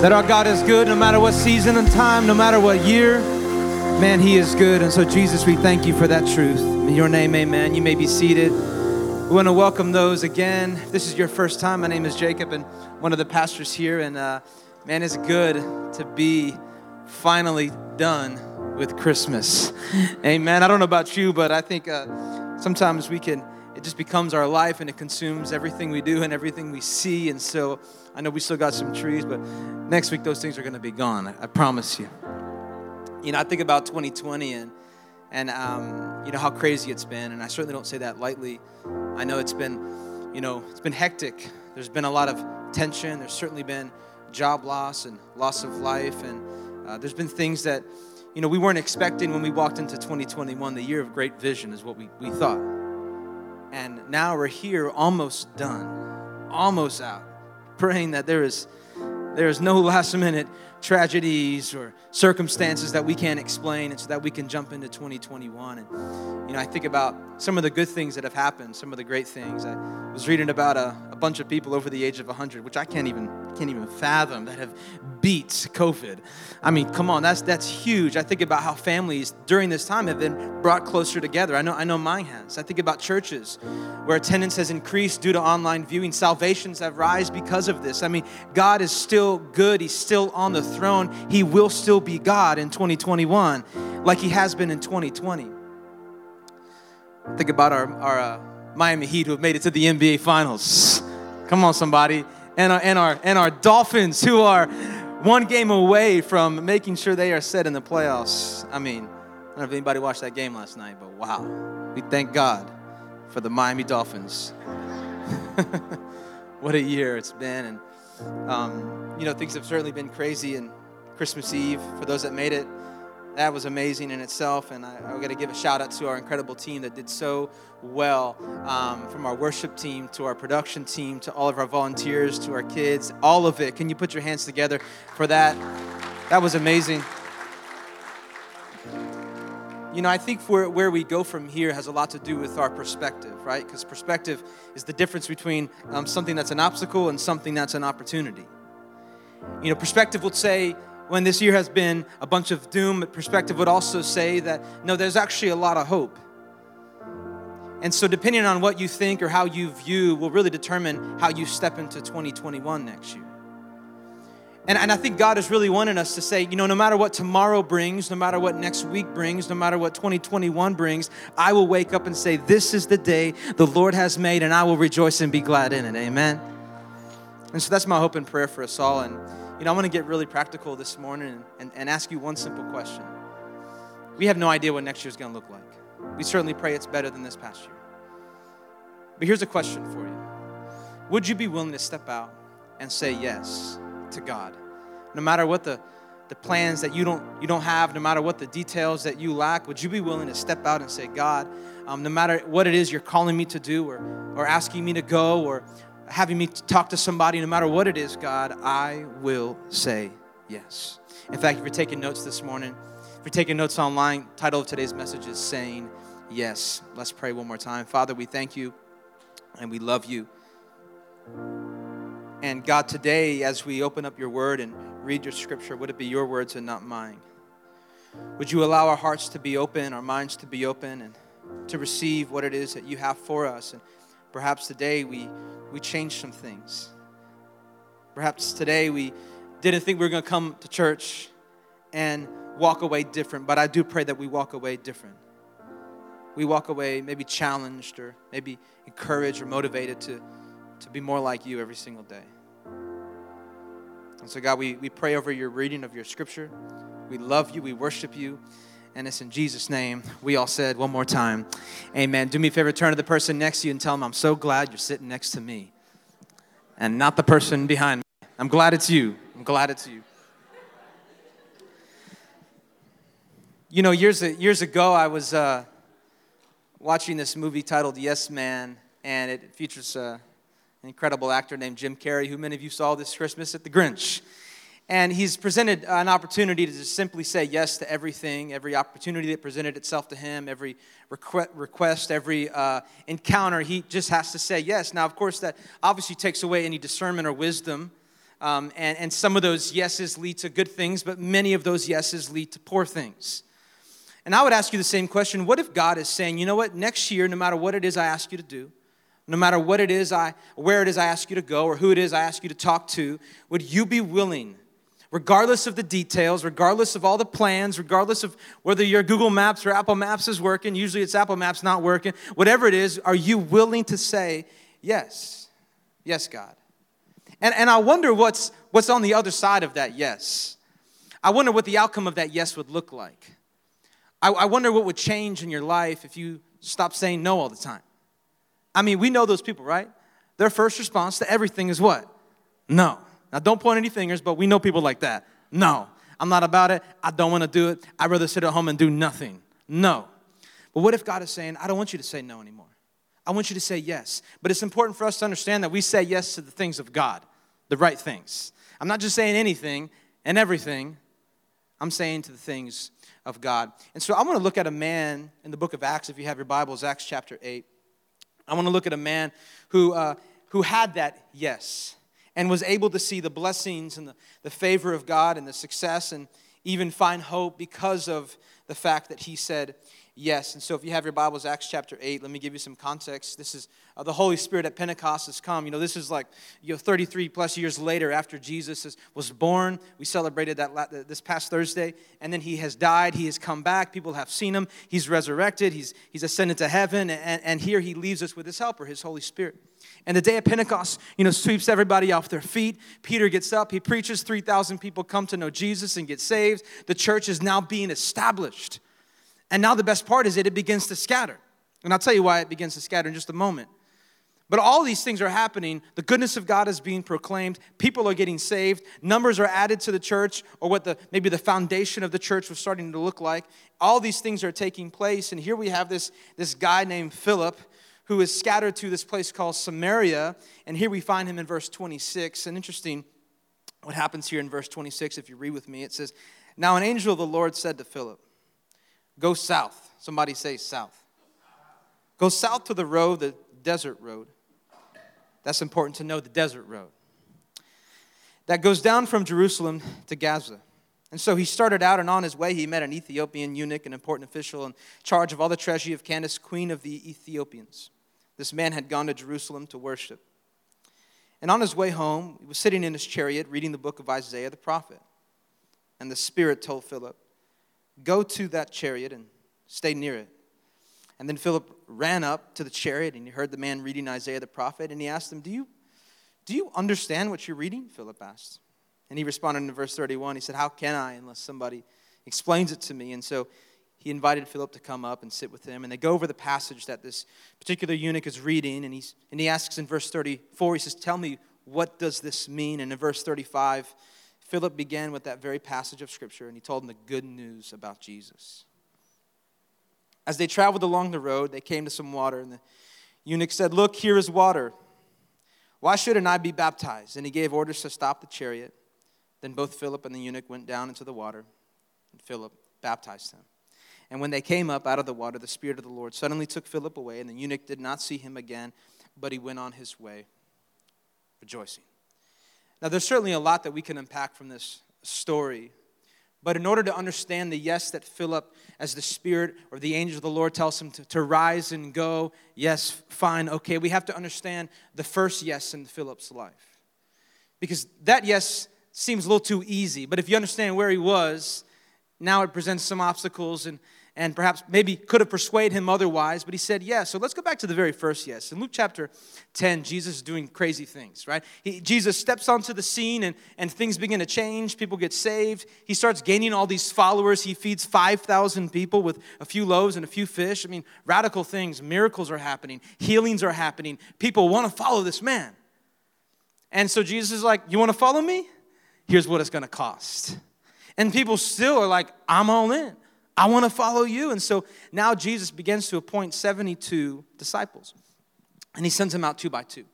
That our God is good no matter what season and time, no matter what year. Man, He is good. And so, Jesus, we thank you for that truth. In your name, amen. You may be seated. We want to welcome those again. If this is your first time, my name is Jacob and one of the pastors here. And uh, man, it's good to be finally done with Christmas. Amen. I don't know about you, but I think uh, sometimes we can, it just becomes our life and it consumes everything we do and everything we see. And so, I know we still got some trees, but next week those things are going to be gone. I, I, promise you. You know, I think about 2020 and and um, you know how crazy it's been, and I certainly don't say that lightly. I know it's been, you know, it's been hectic. There's been a lot of tension. There's certainly been job loss and loss of life, and uh, there's been things that you know we weren't expecting when we walked into 2021. The year of great vision is what we we thought, and now we're here, almost done, almost out praying that there is, there is no last minute tragedies or circumstances that we can't explain, and so that we can jump into 2021. And you know, I think about some of the good things that have happened, some of the great things. I was reading about a, a bunch of people over the age of 100, which I can't even can't even fathom, that have beat COVID. I mean, come on, that's that's huge. I think about how families during this time have been brought closer together. I know I know mine has. I think about churches where attendance has increased due to online viewing. Salvations have rise because of this. I mean, God is still good. He's still on the throne. He will still be God in 2021 like he has been in 2020. Think about our, our uh, Miami Heat who have made it to the NBA Finals. Come on, somebody. And our, and, our, and our Dolphins who are one game away from making sure they are set in the playoffs. I mean, I don't know if anybody watched that game last night, but wow. We thank God for the Miami Dolphins. what a year it's been. And, um, you know, things have certainly been crazy. And Christmas Eve, for those that made it, that was amazing in itself. And I, I got to give a shout out to our incredible team that did so well um, from our worship team to our production team to all of our volunteers to our kids, all of it. Can you put your hands together for that? That was amazing. You know, I think for where we go from here has a lot to do with our perspective, right? Because perspective is the difference between um, something that's an obstacle and something that's an opportunity. You know, perspective would say, when this year has been a bunch of doom, perspective would also say that no, there's actually a lot of hope. And so, depending on what you think or how you view, will really determine how you step into 2021 next year. And, and I think God is really wanting us to say, you know, no matter what tomorrow brings, no matter what next week brings, no matter what 2021 brings, I will wake up and say, This is the day the Lord has made, and I will rejoice and be glad in it. Amen. And so that's my hope and prayer for us all. And, you know, I want to get really practical this morning and, and, and ask you one simple question. We have no idea what next year is going to look like. We certainly pray it's better than this past year. But here's a question for you Would you be willing to step out and say yes to God? No matter what the, the plans that you don't, you don't have, no matter what the details that you lack, would you be willing to step out and say, God, um, no matter what it is you're calling me to do or, or asking me to go or having me talk to somebody, no matter what it is, God, I will say yes. In fact, if you're taking notes this morning, if you're taking notes online, title of today's message is Saying Yes. Let's pray one more time. Father, we thank you and we love you. And God, today, as we open up your word and read your scripture, would it be your words and not mine? Would you allow our hearts to be open, our minds to be open, and to receive what it is that you have for us? And perhaps today we, we changed some things. Perhaps today we didn't think we were going to come to church and walk away different, but I do pray that we walk away different. We walk away maybe challenged or maybe encouraged or motivated to to be more like you every single day. And so, God, we, we pray over your reading of your scripture. We love you, we worship you. And it's in Jesus' name we all said one more time, Amen. Do me a favor, turn to the person next to you and tell them, I'm so glad you're sitting next to me and not the person behind me. I'm glad it's you. I'm glad it's you. You know, years, years ago, I was uh, watching this movie titled Yes Man, and it features uh, an incredible actor named Jim Carrey, who many of you saw this Christmas at The Grinch. And he's presented an opportunity to just simply say yes to everything, every opportunity that presented itself to him, every request, every uh, encounter. He just has to say yes. Now, of course, that obviously takes away any discernment or wisdom. Um, and, and some of those yeses lead to good things, but many of those yeses lead to poor things. And I would ask you the same question what if God is saying, you know what, next year, no matter what it is I ask you to do, no matter what it is I, where it is I ask you to go, or who it is I ask you to talk to, would you be willing, regardless of the details, regardless of all the plans, regardless of whether your Google Maps or Apple Maps is working, usually it's Apple Maps not working, whatever it is, are you willing to say, yes, yes, God? And, and I wonder what's, what's on the other side of that yes. I wonder what the outcome of that yes would look like. I, I wonder what would change in your life if you stopped saying no all the time. I mean, we know those people, right? Their first response to everything is what? No. Now, don't point any fingers, but we know people like that. No. I'm not about it. I don't want to do it. I'd rather sit at home and do nothing. No. But what if God is saying, I don't want you to say no anymore? I want you to say yes. But it's important for us to understand that we say yes to the things of God, the right things. I'm not just saying anything and everything, I'm saying to the things of God. And so I want to look at a man in the book of Acts, if you have your Bibles, Acts chapter 8. I want to look at a man who, uh, who had that yes and was able to see the blessings and the, the favor of God and the success and even find hope because of the fact that he said yes. And so, if you have your Bibles, Acts chapter 8, let me give you some context. This is uh, the Holy Spirit at Pentecost has come. You know, this is like you know, 33 plus years later after Jesus is, was born. We celebrated that this past Thursday. And then he has died. He has come back. People have seen him. He's resurrected. He's, he's ascended to heaven. And, and here he leaves us with his helper, his Holy Spirit. And the day of Pentecost, you know, sweeps everybody off their feet. Peter gets up, he preaches, 3,000 people come to know Jesus and get saved. The church is now being established. And now the best part is that it begins to scatter. And I'll tell you why it begins to scatter in just a moment. But all these things are happening. The goodness of God is being proclaimed. People are getting saved. Numbers are added to the church, or what the maybe the foundation of the church was starting to look like. All these things are taking place. And here we have this, this guy named Philip who is scattered to this place called Samaria. And here we find him in verse 26. And interesting what happens here in verse 26, if you read with me, it says, Now an angel of the Lord said to Philip, Go south. Somebody say south. Go south to the road, the desert road. That's important to know the desert road. That goes down from Jerusalem to Gaza. And so he started out, and on his way, he met an Ethiopian eunuch, an important official in charge of all the treasury of Candace, queen of the Ethiopians. This man had gone to Jerusalem to worship. And on his way home, he was sitting in his chariot reading the book of Isaiah the prophet. And the Spirit told Philip, Go to that chariot and stay near it. And then Philip ran up to the chariot and he heard the man reading Isaiah the prophet and he asked him, Do you, do you understand what you're reading? Philip asked. And he responded in verse 31. He said, How can I unless somebody explains it to me? And so he invited Philip to come up and sit with him. And they go over the passage that this particular eunuch is reading. And, he's, and he asks in verse 34, he says, Tell me, what does this mean? And in verse 35, Philip began with that very passage of Scripture and he told him the good news about Jesus. As they traveled along the road, they came to some water, and the eunuch said, Look, here is water. Why shouldn't I be baptized? And he gave orders to stop the chariot. Then both Philip and the eunuch went down into the water, and Philip baptized him. And when they came up out of the water, the Spirit of the Lord suddenly took Philip away, and the eunuch did not see him again, but he went on his way rejoicing. Now, there's certainly a lot that we can unpack from this story. But in order to understand the yes that Philip, as the Spirit or the angel of the Lord tells him to, to rise and go, yes, fine, okay, we have to understand the first yes in Philip's life. Because that yes seems a little too easy. But if you understand where he was, now it presents some obstacles and and perhaps maybe could have persuaded him otherwise, but he said yes. So let's go back to the very first yes. In Luke chapter 10, Jesus is doing crazy things, right? He, Jesus steps onto the scene and, and things begin to change. People get saved. He starts gaining all these followers. He feeds 5,000 people with a few loaves and a few fish. I mean, radical things, miracles are happening, healings are happening. People want to follow this man. And so Jesus is like, You want to follow me? Here's what it's going to cost. And people still are like, I'm all in. I want to follow you. And so now Jesus begins to appoint 72 disciples, and he sends them out two by two.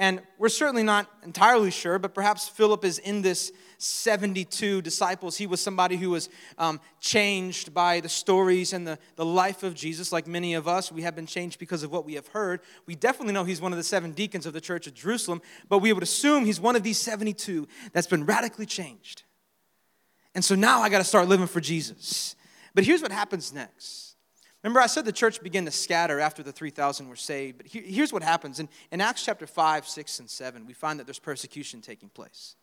And we're certainly not entirely sure, but perhaps Philip is in this 72 disciples. He was somebody who was um, changed by the stories and the, the life of Jesus, like many of us. We have been changed because of what we have heard. We definitely know he's one of the seven deacons of the church of Jerusalem, but we would assume he's one of these 72 that's been radically changed. And so now I got to start living for Jesus. But here's what happens next Remember, I said the church began to scatter after the 3,000 were saved. But here's what happens. In, in Acts chapter 5, 6, and 7, we find that there's persecution taking place,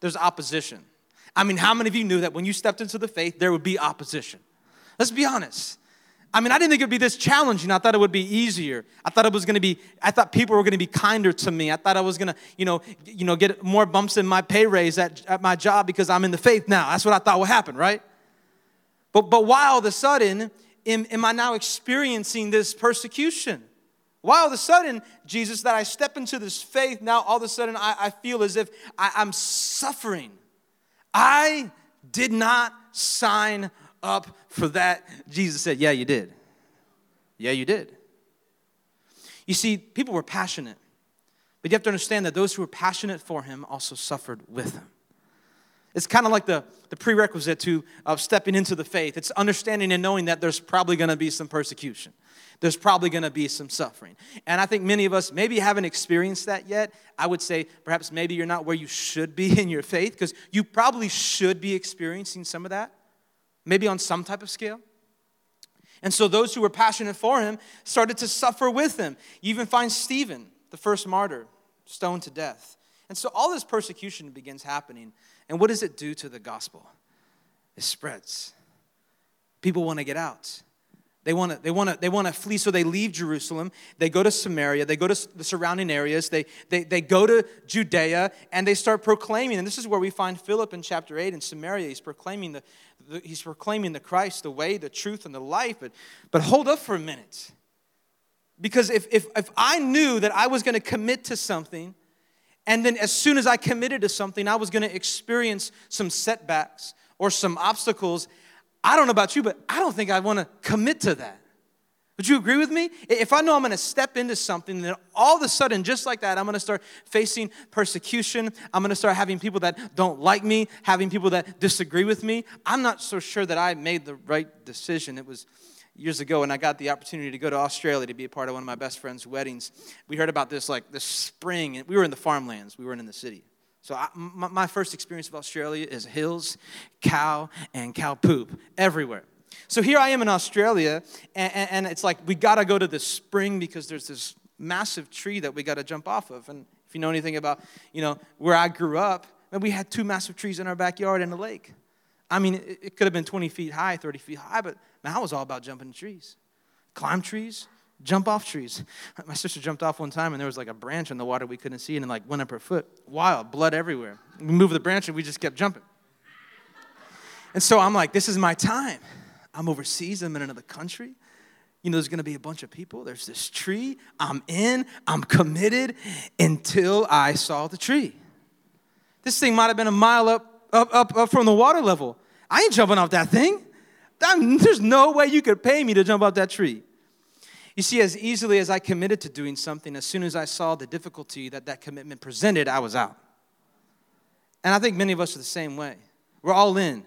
there's opposition. I mean, how many of you knew that when you stepped into the faith, there would be opposition? Let's be honest. I mean, I didn't think it would be this challenging. I thought it would be easier. I thought it was going to be, I thought people were going to be kinder to me. I thought I was going to, you know, you know, get more bumps in my pay raise at, at my job because I'm in the faith now. That's what I thought would happen, right? But, but why all of a sudden am, am I now experiencing this persecution? Why all of a sudden, Jesus, that I step into this faith, now all of a sudden I, I feel as if I, I'm suffering. I did not sign up for that. Jesus said, Yeah, you did. Yeah, you did. You see, people were passionate, but you have to understand that those who were passionate for him also suffered with him. It's kind of like the, the prerequisite to of stepping into the faith. It's understanding and knowing that there's probably going to be some persecution. There's probably going to be some suffering. And I think many of us maybe haven't experienced that yet. I would say perhaps maybe you're not where you should be in your faith because you probably should be experiencing some of that, maybe on some type of scale. And so those who were passionate for him started to suffer with him. You even find Stephen, the first martyr, stoned to death. And so all this persecution begins happening. And what does it do to the gospel? It spreads. People want to get out. They want to they want to they want to flee so they leave Jerusalem. They go to Samaria, they go to the surrounding areas. They they they go to Judea and they start proclaiming. And this is where we find Philip in chapter 8 in Samaria. He's proclaiming the, the he's proclaiming the Christ, the way, the truth and the life. But but hold up for a minute. Because if if if I knew that I was going to commit to something and then, as soon as I committed to something, I was going to experience some setbacks or some obstacles. I don't know about you, but I don't think I want to commit to that. Would you agree with me? If I know I'm going to step into something, then all of a sudden, just like that, I'm going to start facing persecution. I'm going to start having people that don't like me, having people that disagree with me. I'm not so sure that I made the right decision. It was years ago and I got the opportunity to go to Australia to be a part of one of my best friend's weddings. We heard about this like this spring, and we were in the farmlands, we weren't in the city. So I, my, my first experience of Australia is hills, cow, and cow poop everywhere. So here I am in Australia, and, and it's like we gotta go to the spring because there's this massive tree that we gotta jump off of. And if you know anything about, you know, where I grew up, we had two massive trees in our backyard and a lake. I mean, it, it could have been 20 feet high, 30 feet high, but man, I was all about jumping trees. Climb trees, jump off trees. My sister jumped off one time and there was like a branch in the water we couldn't see and like went up her foot. Wild, blood everywhere. We moved the branch and we just kept jumping. And so I'm like, this is my time. I'm overseas, I'm in another country. You know, there's gonna be a bunch of people. There's this tree. I'm in, I'm committed until I saw the tree. This thing might have been a mile up, up, up, up from the water level. I ain't jumping off that thing. There's no way you could pay me to jump off that tree. You see, as easily as I committed to doing something, as soon as I saw the difficulty that that commitment presented, I was out. And I think many of us are the same way. We're all in.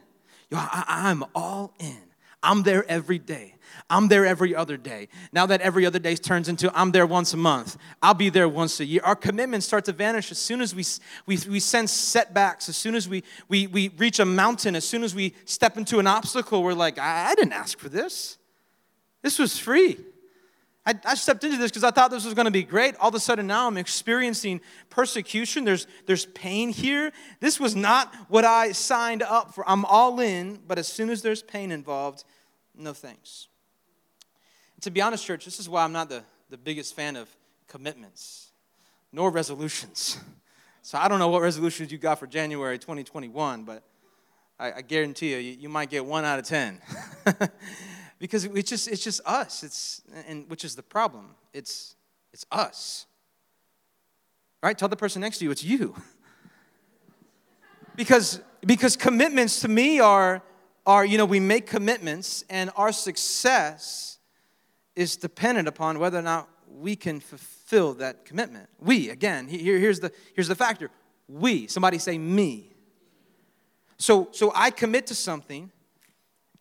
Yo, I, am all in. I'm there every day. I'm there every other day. Now that every other day turns into I'm there once a month, I'll be there once a year. Our commitments start to vanish as soon as we, we, we sense setbacks, as soon as we, we, we reach a mountain, as soon as we step into an obstacle, we're like, I, I didn't ask for this. This was free. I, I stepped into this because I thought this was going to be great. All of a sudden, now I'm experiencing persecution. There's, there's pain here. This was not what I signed up for. I'm all in, but as soon as there's pain involved, no thanks. To be honest, church, this is why I'm not the, the biggest fan of commitments nor resolutions. So I don't know what resolutions you got for January 2021, but I, I guarantee you, you, you might get one out of 10. because it's just, it's just us, it's, and which is the problem. It's, it's us. Right, tell the person next to you, it's you. because, because commitments to me are are, you know, we make commitments and our success is dependent upon whether or not we can fulfill that commitment. We, again, here, here's, the, here's the factor. We, somebody say me. So, so I commit to something,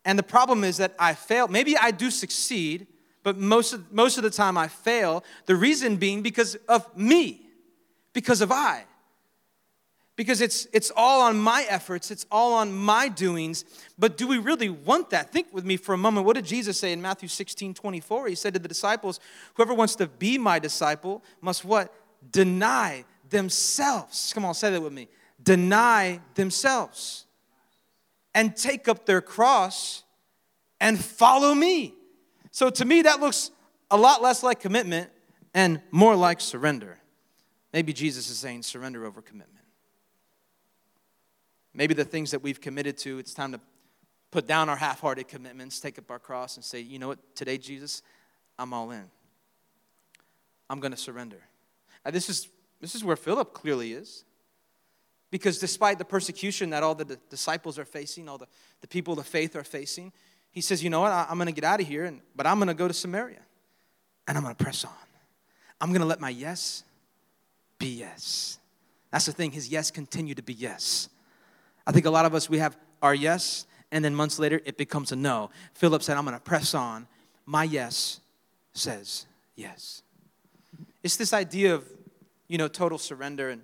and the problem is that I fail. Maybe I do succeed, but most of, most of the time I fail. The reason being because of me, because of I because it's, it's all on my efforts, it's all on my doings. But do we really want that? Think with me for a moment. What did Jesus say in Matthew 16 24? He said to the disciples, Whoever wants to be my disciple must what? Deny themselves. Come on, say that with me. Deny themselves and take up their cross and follow me. So to me, that looks a lot less like commitment and more like surrender. Maybe Jesus is saying surrender over commitment. Maybe the things that we've committed to, it's time to put down our half hearted commitments, take up our cross, and say, you know what, today, Jesus, I'm all in. I'm going to surrender. Now, this is, this is where Philip clearly is. Because despite the persecution that all the disciples are facing, all the, the people of the faith are facing, he says, you know what, I, am going to get out of here, and, but I'm going to go to Samaria. And I'm going to press on. I'm going to let my yes be yes. That's the thing, his yes continue to be yes. I think a lot of us, we have our yes, and then months later, it becomes a no. Philip said, I'm going to press on. My yes says yes. It's this idea of, you know, total surrender. And,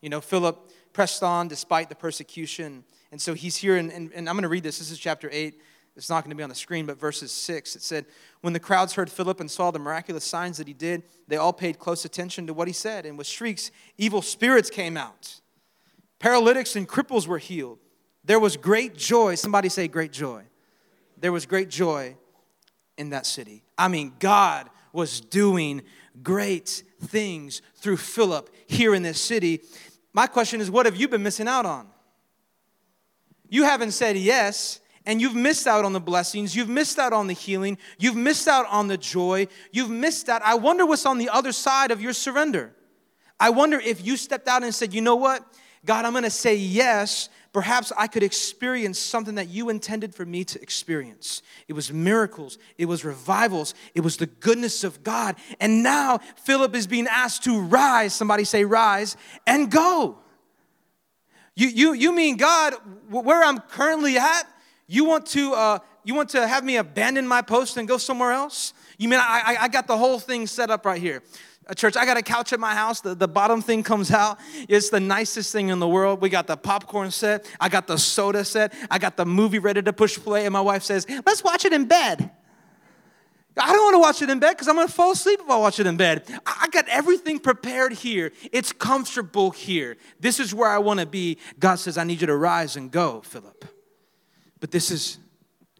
you know, Philip pressed on despite the persecution. And so he's here, and, and, and I'm going to read this. This is chapter 8. It's not going to be on the screen, but verses 6. It said, When the crowds heard Philip and saw the miraculous signs that he did, they all paid close attention to what he said. And with shrieks, evil spirits came out Paralytics and cripples were healed. There was great joy. Somebody say, great joy. There was great joy in that city. I mean, God was doing great things through Philip here in this city. My question is, what have you been missing out on? You haven't said yes, and you've missed out on the blessings. You've missed out on the healing. You've missed out on the joy. You've missed out. I wonder what's on the other side of your surrender. I wonder if you stepped out and said, you know what? God, I'm going to say yes. Perhaps I could experience something that you intended for me to experience. It was miracles, it was revivals, it was the goodness of God. And now Philip is being asked to rise. Somebody say, rise and go. You, you, you mean, God, where I'm currently at, you want to, uh, you want to have me abandon my post and go somewhere else? You mean I, I got the whole thing set up right here? A church. I got a couch at my house. The, the bottom thing comes out. It's the nicest thing in the world. We got the popcorn set. I got the soda set. I got the movie ready to push play. And my wife says, let's watch it in bed. I don't want to watch it in bed because I'm going to fall asleep if I watch it in bed. I got everything prepared here. It's comfortable here. This is where I want to be. God says, I need you to rise and go, Philip. But this is,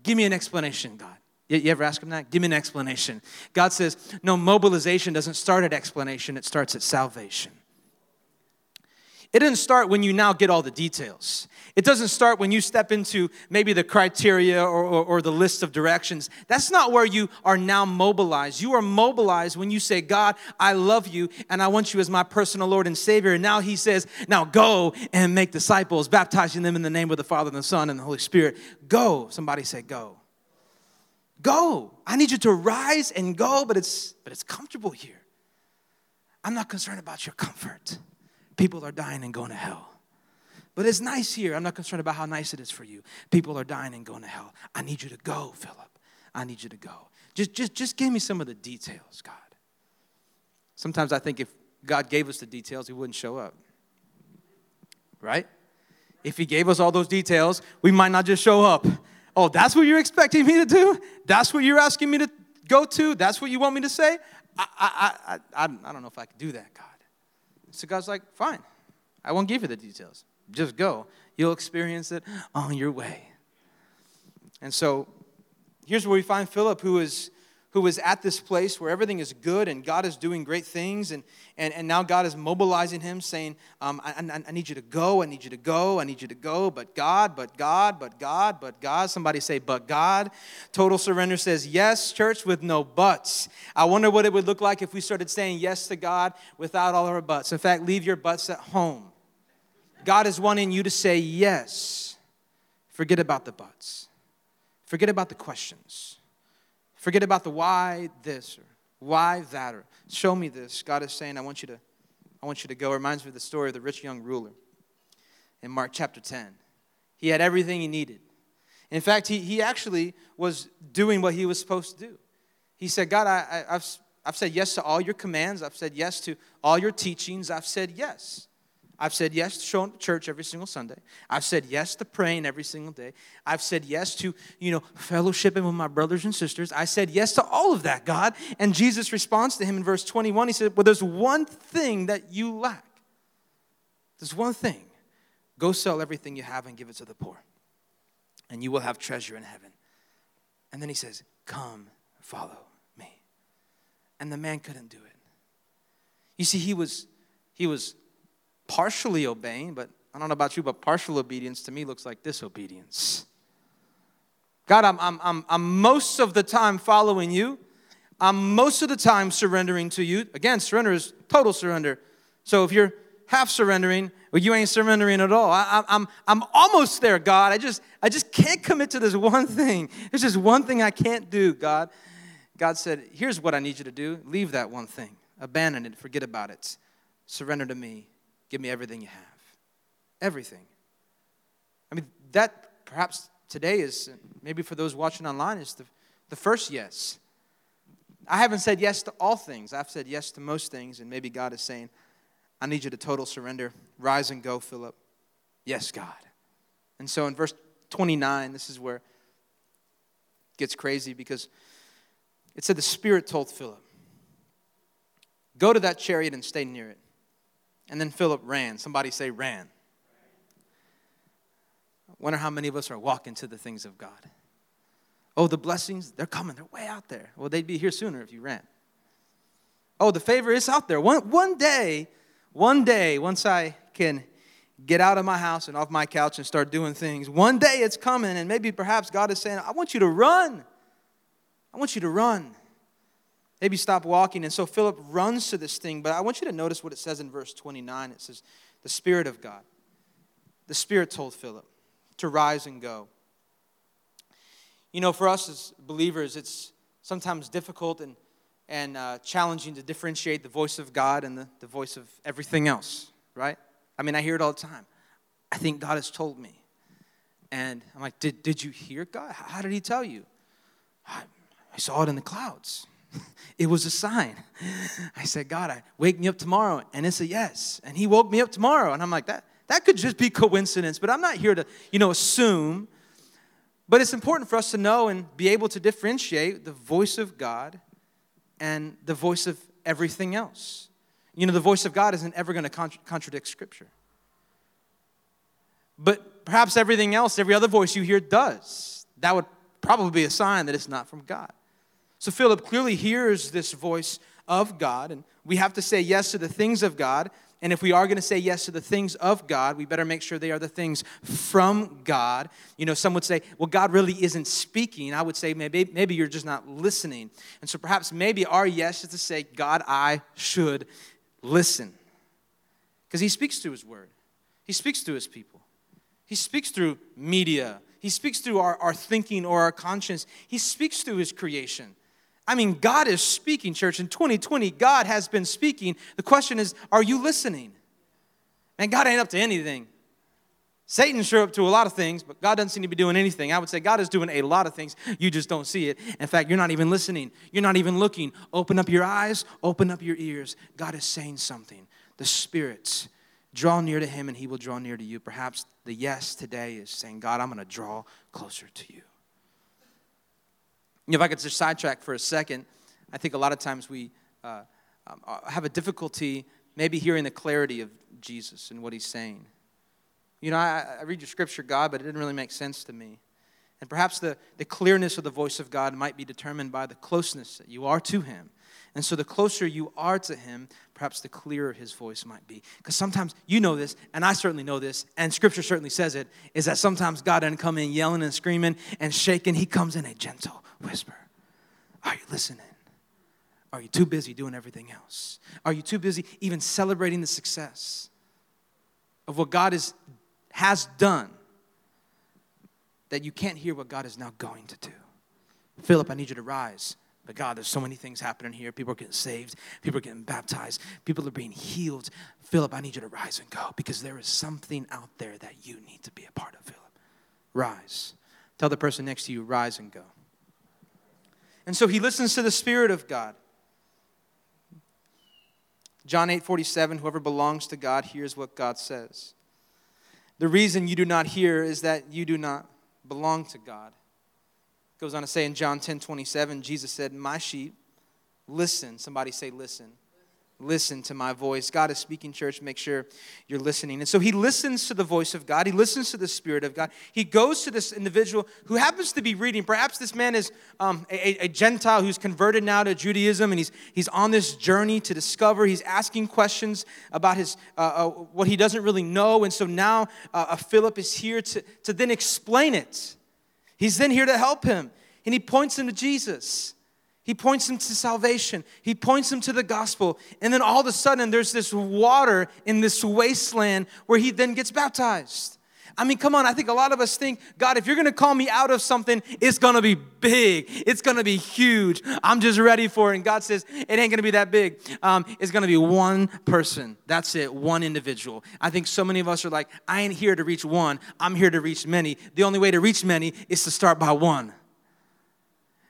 give me an explanation, God. You ever ask him that? Give me an explanation. God says, no, mobilization doesn't start at explanation, it starts at salvation. It doesn't start when you now get all the details. It doesn't start when you step into maybe the criteria or, or, or, the list of directions. That's not where you are now mobilized. You are mobilized when you say, God, I love you and I want you as my personal Lord and Savior. And now He says, now go and make disciples, baptizing them in the name of the Father and the Son and the Holy Spirit. Go. Somebody say, go. Go. I need you to rise and go, but it's but it's comfortable here. I'm not concerned about your comfort. People are dying and going to hell. But it's nice here. I'm not concerned about how nice it is for you. People are dying and going to hell. I need you to go, Philip. I need you to go. Just, just, just give me some of the details, God. Sometimes I think if God gave us the details, He wouldn't show up. Right? If He gave us all those details, we might not just show up. Oh, that's what you're expecting me to do? That's what you're asking me to go to? That's what you want me to say? I, I, I, I, I don't know if I can do that, God. So God's like, fine. I won't give you the details. Just go. You'll experience it on your way. And so here's where we find Philip, who is who is at this place where everything is good and God is doing great things. And, and, and now God is mobilizing him, saying, um, I, I, I, need you to go, I need you to go, I need you to go. But God, but God, but God, but God. Somebody say, but God. Total surrender says, yes, church, with no buts. I wonder what it would look like if we started saying yes to God without all our buts. In fact, leave your buts at home. God is wanting you to say yes. Forget about the buts. Forget about the questions. Forget about the why this or why that or show me this. God is saying, I want you to, I want you to go. It reminds me of the story of the rich young ruler in Mark chapter 10. He had everything he needed. In fact, he, he actually was doing what he was supposed to do. He said, God, I, I, I've, I've said yes to all your commands. I've said yes to all your teachings. I've said yes. I've said yes to showing up to church every single Sunday. I've said yes to praying every single day. I've said yes to, you know, fellowshipping with my brothers and sisters. I said yes to all of that, God. And Jesus responds to him in verse 21. He said, Well, there's one thing that you lack. There's one thing. Go sell everything you have and give it to the poor, and you will have treasure in heaven. And then he says, Come, follow me. And the man couldn't do it. You see, he was, he was partially obeying, but I don't know about you, but partial obedience to me looks like disobedience. God, I'm, I'm, I'm, I'm most of the time following you. I'm most of the time surrendering to you. Again, surrender is total surrender. So if you're half surrendering, well, you ain't surrendering at all. I, I'm, I'm almost there, God. I just, I just can't commit to this one thing. There's just one thing I can't do, God. God said, Here's what I need you to do leave that one thing, abandon it, forget about it, surrender to me. Give me everything you have. Everything. I mean, that perhaps today is, maybe for those watching online, is the, the first yes. I haven't said yes to all things. I've said yes to most things, and maybe God is saying, I need you to total surrender. Rise and go, Philip. Yes, God. And so in verse 29, this is where it gets crazy because it said the Spirit told Philip, Go to that chariot and stay near it. And then Philip ran. Somebody say, ran. I wonder how many of us are walking to the things of God. Oh, the blessings, they're coming. They're way out there. Well, they'd be here sooner if you ran. Oh, the favor is out there. One, one day, one day, once I can get out of my house and off my couch and start doing things, one day it's coming, and maybe perhaps God is saying, I want you to run. I want you to run maybe stop walking. And so Philip runs to this thing, but I want you to notice what it says in verse 29. It says, The Spirit of God. The Spirit told Philip to rise and go. You know, for us as believers, it's sometimes difficult and, and uh, challenging to differentiate the voice of God and the, the voice of everything else, right? I mean, I hear it all the time. I think God has told me. And I'm like, did, did you hear God? How did He tell you? I, I saw it in the clouds. It was a sign. I said, God, I wake me up tomorrow. And it's a yes. And he woke me up tomorrow. And I'm like, that, that could just be coincidence, but I'm not here to, you know, assume. But it's important for us to know and be able to differentiate the voice of God and the voice of everything else. You know, the voice of God isn't ever going to contra- contradict Scripture. But perhaps everything else, every other voice you hear does. That would probably be a sign that it's not from God. So Philip clearly hears this voice of God, and we have to say yes to the things of God. And if we are going to say yes to the things of God, we better make sure they are the things from God. You know, some would say, well, God really isn't speaking. I would say, maybe, maybe you're just not listening. And so perhaps maybe our yes is to say, God, I should listen. Because He speaks through His word, He speaks through His people, He speaks through media, He speaks through our, our thinking or our conscience, He speaks through His creation. I mean, God is speaking, church. In 2020, God has been speaking. The question is, are you listening? And God ain't up to anything. Satan sure up to a lot of things, but God doesn't seem to be doing anything. I would say God is doing a lot of things. You just don't see it. In fact, you're not even listening. You're not even looking. Open up your eyes, open up your ears. God is saying something. The spirits draw near to him and he will draw near to you. Perhaps the yes today is saying, God, I'm going to draw closer to you. If I could just sidetrack for a second, I think a lot of times we uh, um, uh, have a difficulty maybe hearing the clarity of Jesus and what he's saying. You know, I, I read your scripture, God, but it didn't really make sense to me. And perhaps the, the clearness of the voice of God might be determined by the closeness that you are to him. And so the closer you are to him, perhaps the clearer his voice might be. Because sometimes you know this, and I certainly know this, and scripture certainly says it, is that sometimes God doesn't come in yelling and screaming and shaking. He comes in a gentle whisper. Are you listening? Are you too busy doing everything else? Are you too busy even celebrating the success of what God is, has done? that you can't hear what God is now going to do. Philip, I need you to rise. But God, there's so many things happening here. People are getting saved, people are getting baptized, people are being healed. Philip, I need you to rise and go because there is something out there that you need to be a part of, Philip. Rise. Tell the person next to you, rise and go. And so he listens to the Spirit of God. John 8 47, whoever belongs to God hears what God says. The reason you do not hear is that you do not belong to God. Goes on to say in John 10 27, Jesus said, My sheep listen. Somebody say, listen. Listen to my voice. God is speaking, church. Make sure you're listening. And so he listens to the voice of God. He listens to the Spirit of God. He goes to this individual who happens to be reading. Perhaps this man is um, a, a, Gentile who's converted now to Judaism, and he's, he's on this journey to discover. He's asking questions about his, uh, uh, what he doesn't really know. And so now uh, Philip is here to, to then explain it. He's then here to help him. And he points him to Jesus. He points him to salvation. He points him to the gospel. And then all of a sudden, there's this water in this wasteland where he then gets baptized. I mean, come on, I think a lot of us think, God, if you're gonna call me out of something, it's gonna be big, it's gonna be huge. I'm just ready for it. And God says, it ain't gonna be that big. Um, it's gonna be one person. That's it, one individual. I think so many of us are like, I ain't here to reach one, I'm here to reach many. The only way to reach many is to start by one.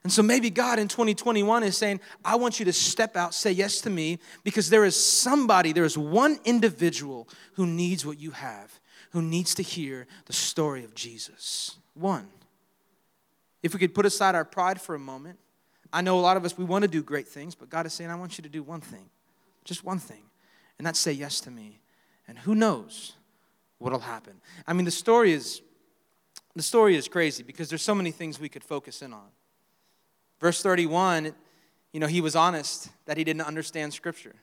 And so maybe God in 2021 is saying, I want you to step out, say yes to me, because there is somebody, there is one individual who needs what you have, who needs to hear the story of Jesus. One. If we could put aside our pride for a moment, I know a lot of us, we want to do great things, but God is saying, I want you to do one thing, just one thing, and that's say yes to me. And who knows what'll happen? I mean, the story is. The story is crazy because there's so many things we could focus in on. Verse 31, you know, he was honest that he didn't understand Scripture.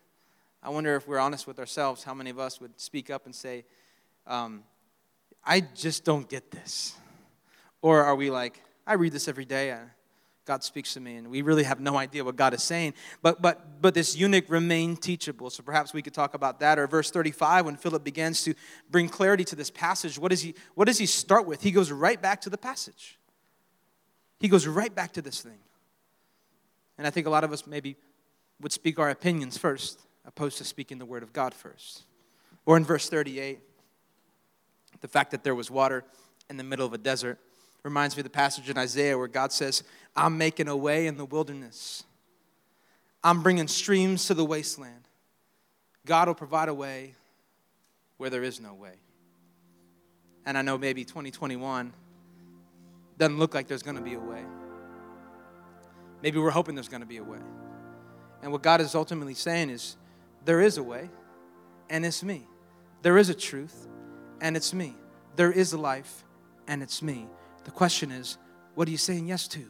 I wonder if we're honest with ourselves, how many of us would speak up and say, um, I just don't get this? Or are we like, I read this every day. Uh, God speaks to me, and we really have no idea what God is saying. But but but this eunuch remained teachable. So perhaps we could talk about that. Or verse 35, when Philip begins to bring clarity to this passage, what does he what does he start with? He goes right back to the passage. He goes right back to this thing. And I think a lot of us maybe would speak our opinions first, opposed to speaking the word of God first. Or in verse 38, the fact that there was water in the middle of a desert reminds me of the passage in Isaiah where God says, I'm making a way in the wilderness, I'm bringing streams to the wasteland. God will provide a way where there is no way. And I know maybe 2021 doesn't look like there's going to be a way. Maybe we're hoping there's going to be a way. And what God is ultimately saying is there is a way, and it's me. There is a truth, and it's me. There is a life, and it's me. The question is, what are you saying yes to?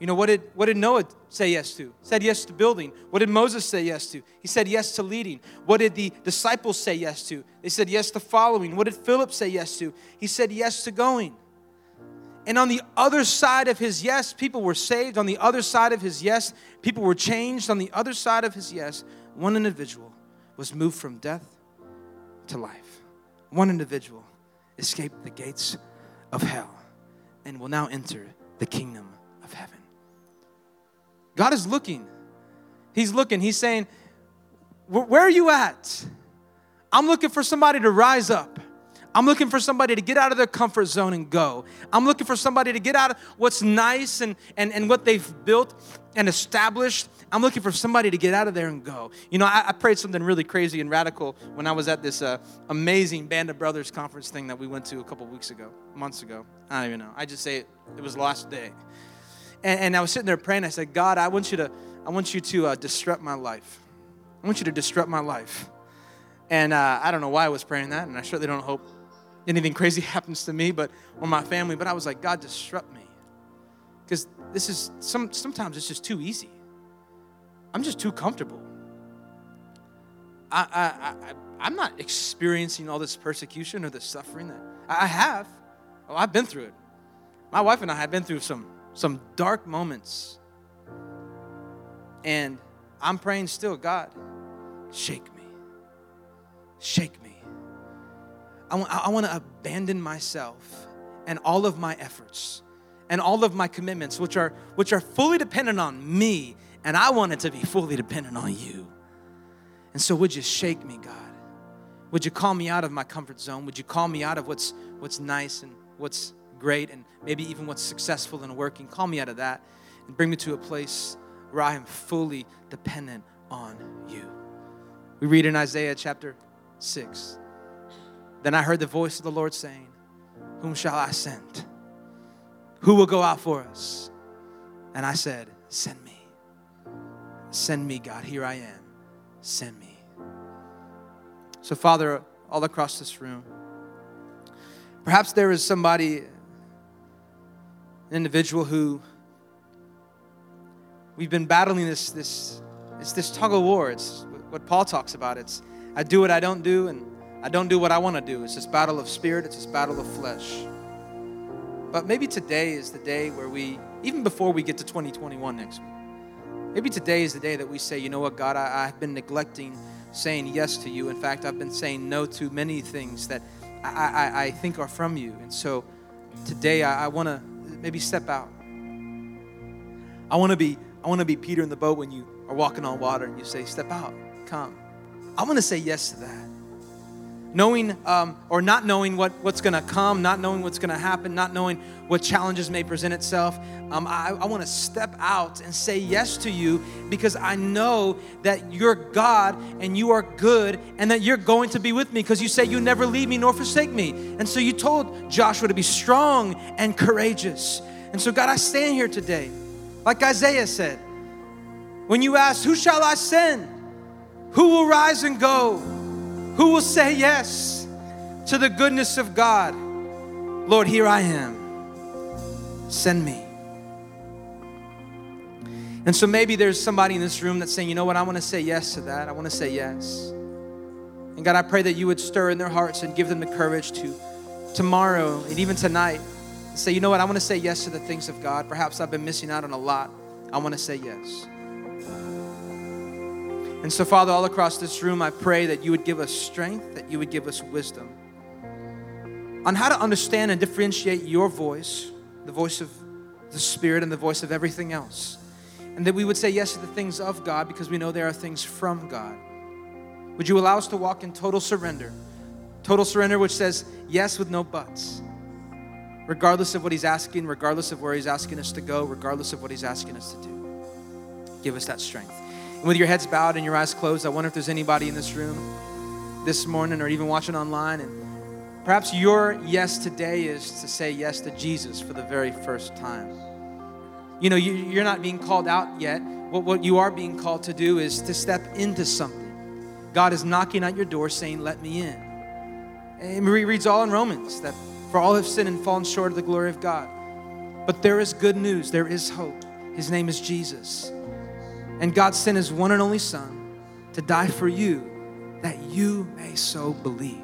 You know, what did, what did Noah say yes to? Said yes to building. What did Moses say yes to? He said yes to leading. What did the disciples say yes to? They said yes to following. What did Philip say yes to? He said yes to going. And on the other side of his yes, people were saved. On the other side of his yes, people were changed. On the other side of his yes, one individual was moved from death to life. One individual escaped the gates of hell and will now enter the kingdom of heaven. God is looking. He's looking. He's saying, Where are you at? I'm looking for somebody to rise up. I'm looking for somebody to get out of their comfort zone and go. I'm looking for somebody to get out of what's nice and, and, and what they've built and established. I'm looking for somebody to get out of there and go. You know, I, I prayed something really crazy and radical when I was at this uh, amazing Band of Brothers conference thing that we went to a couple weeks ago, months ago. I don't even know. I just say it, it was last day. And, and I was sitting there praying. I said, God, I want you to, I want you to uh, disrupt my life. I want you to disrupt my life. And uh, I don't know why I was praying that, and I certainly don't hope anything crazy happens to me, but or my family. But I was like, God, disrupt me, because this is some. Sometimes it's just too easy. I'm just too comfortable. I, I, I I'm not experiencing all this persecution or this suffering that I have. Oh, I've been through it. My wife and I have been through some some dark moments, and I'm praying still, God, shake me, shake me I want, to abandon myself and all of my efforts and all of my commitments, which are, which are fully dependent on me, and I want it to be fully dependent on you. And so, would you shake me, God? Would you call me out of my comfort zone? Would you call me out of what's, what's nice and what's great and maybe even what's successful and working? Call me out of that and bring me to a place where I am fully dependent on you. We read in Isaiah chapter 6. Then I heard the voice of the Lord saying, Whom shall I send? Who will go out for us? And I said, Send me. Send me, God. Here I am. Send me. So, Father, all across this room, perhaps there is somebody, an individual who we've been battling this, this, it's this tug of war. It's what Paul talks about. It's I do what I don't do, and I don't do what I want to do. It's this battle of spirit, it's this battle of flesh. But maybe today is the day where we, even before we get to 2021 next week, maybe today is the day that we say, you know what, God, I, have been neglecting saying yes to you. In fact, I've been saying no to many things that I, I, I think are from you. And so today I, I want to maybe step out. I want to be I want to be Peter in the boat when you are walking on water and you say, Step out, come. I want to say yes to that knowing um, or not knowing what, what's going to come, not knowing what's going to happen, not knowing what challenges may present itself, um, I, I want to step out and say yes to you because I know that you're God and you are good and that you're going to be with me because you say you never leave me nor forsake me. And so you told Joshua to be strong and courageous. And so, God, I stand here today, like Isaiah said, when you ask, Who shall I send? Who will rise and go? Who will say yes to the goodness of God? Lord, here I am. Send me. And so maybe there's somebody in this room that's saying, you know what, I want to say yes to that. I want to say yes. And God, I pray that you would stir in their hearts and give them the courage to tomorrow and even tonight say, you know what, I want to say yes to the things of God. Perhaps I've been missing out on a lot. I want to say yes. And so, Father, all across this room, I pray that you would give us strength, that you would give us wisdom on how to understand and differentiate your voice, the voice of the Spirit, and the voice of everything else. And that we would say yes to the things of God because we know there are things from God. Would you allow us to walk in total surrender? Total surrender, which says yes with no buts. Regardless of what He's asking, regardless of where He's asking us to go, regardless of what He's asking us to do. Give us that strength. With your heads bowed and your eyes closed, I wonder if there's anybody in this room this morning or even watching online and perhaps your yes today is to say yes to Jesus for the very first time. You know, you, are not being called out yet. What, what you are being called to do is to step into something. God is knocking at your door saying, Let me in. And Marie reads all in Romans that for all have sinned and fallen short of the glory of God. But there is good news, there is hope. His name is Jesus. And God sent his one and only Son to die for you that you may so believe.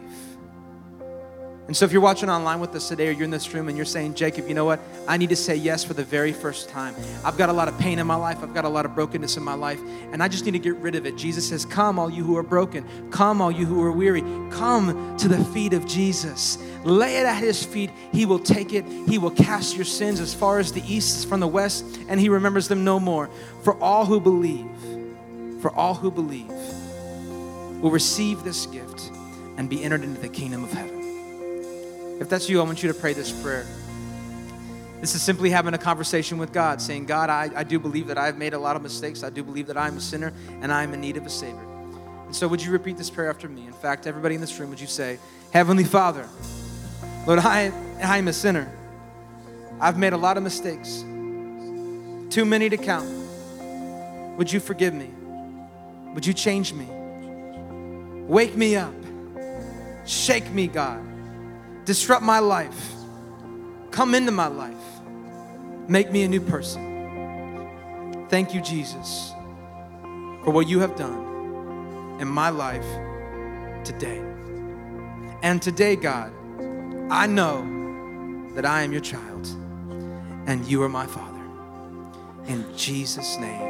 And so, if you're watching online with us today or you're in this room and you're saying, Jacob, you know what? I need to say yes for the very first time. I've got a lot of pain in my life, I've got a lot of brokenness in my life, and I just need to get rid of it. Jesus says, Come, all you who are broken. Come, all you who are weary. Come to the feet of Jesus. Lay it at his feet. He will take it. He will cast your sins as far as the east from the west, and he remembers them no more. For all who believe, for all who believe, will receive this gift and be entered into the kingdom of heaven. If that's you, I want you to pray this prayer. This is simply having a conversation with God, saying, God, I, I do believe that I've made a lot of mistakes. I do believe that I'm a sinner and I'm in need of a Savior. And so, would you repeat this prayer after me? In fact, everybody in this room, would you say, Heavenly Father, Lord, I, I am a sinner. I've made a lot of mistakes, too many to count. Would you forgive me? Would you change me? Wake me up. Shake me, God disrupt my life, come into my life, make me a new person. Thank you, Jesus, for what you have done in my life today. And today, God, I know that I am your child and you are my Father. In Jesus' name.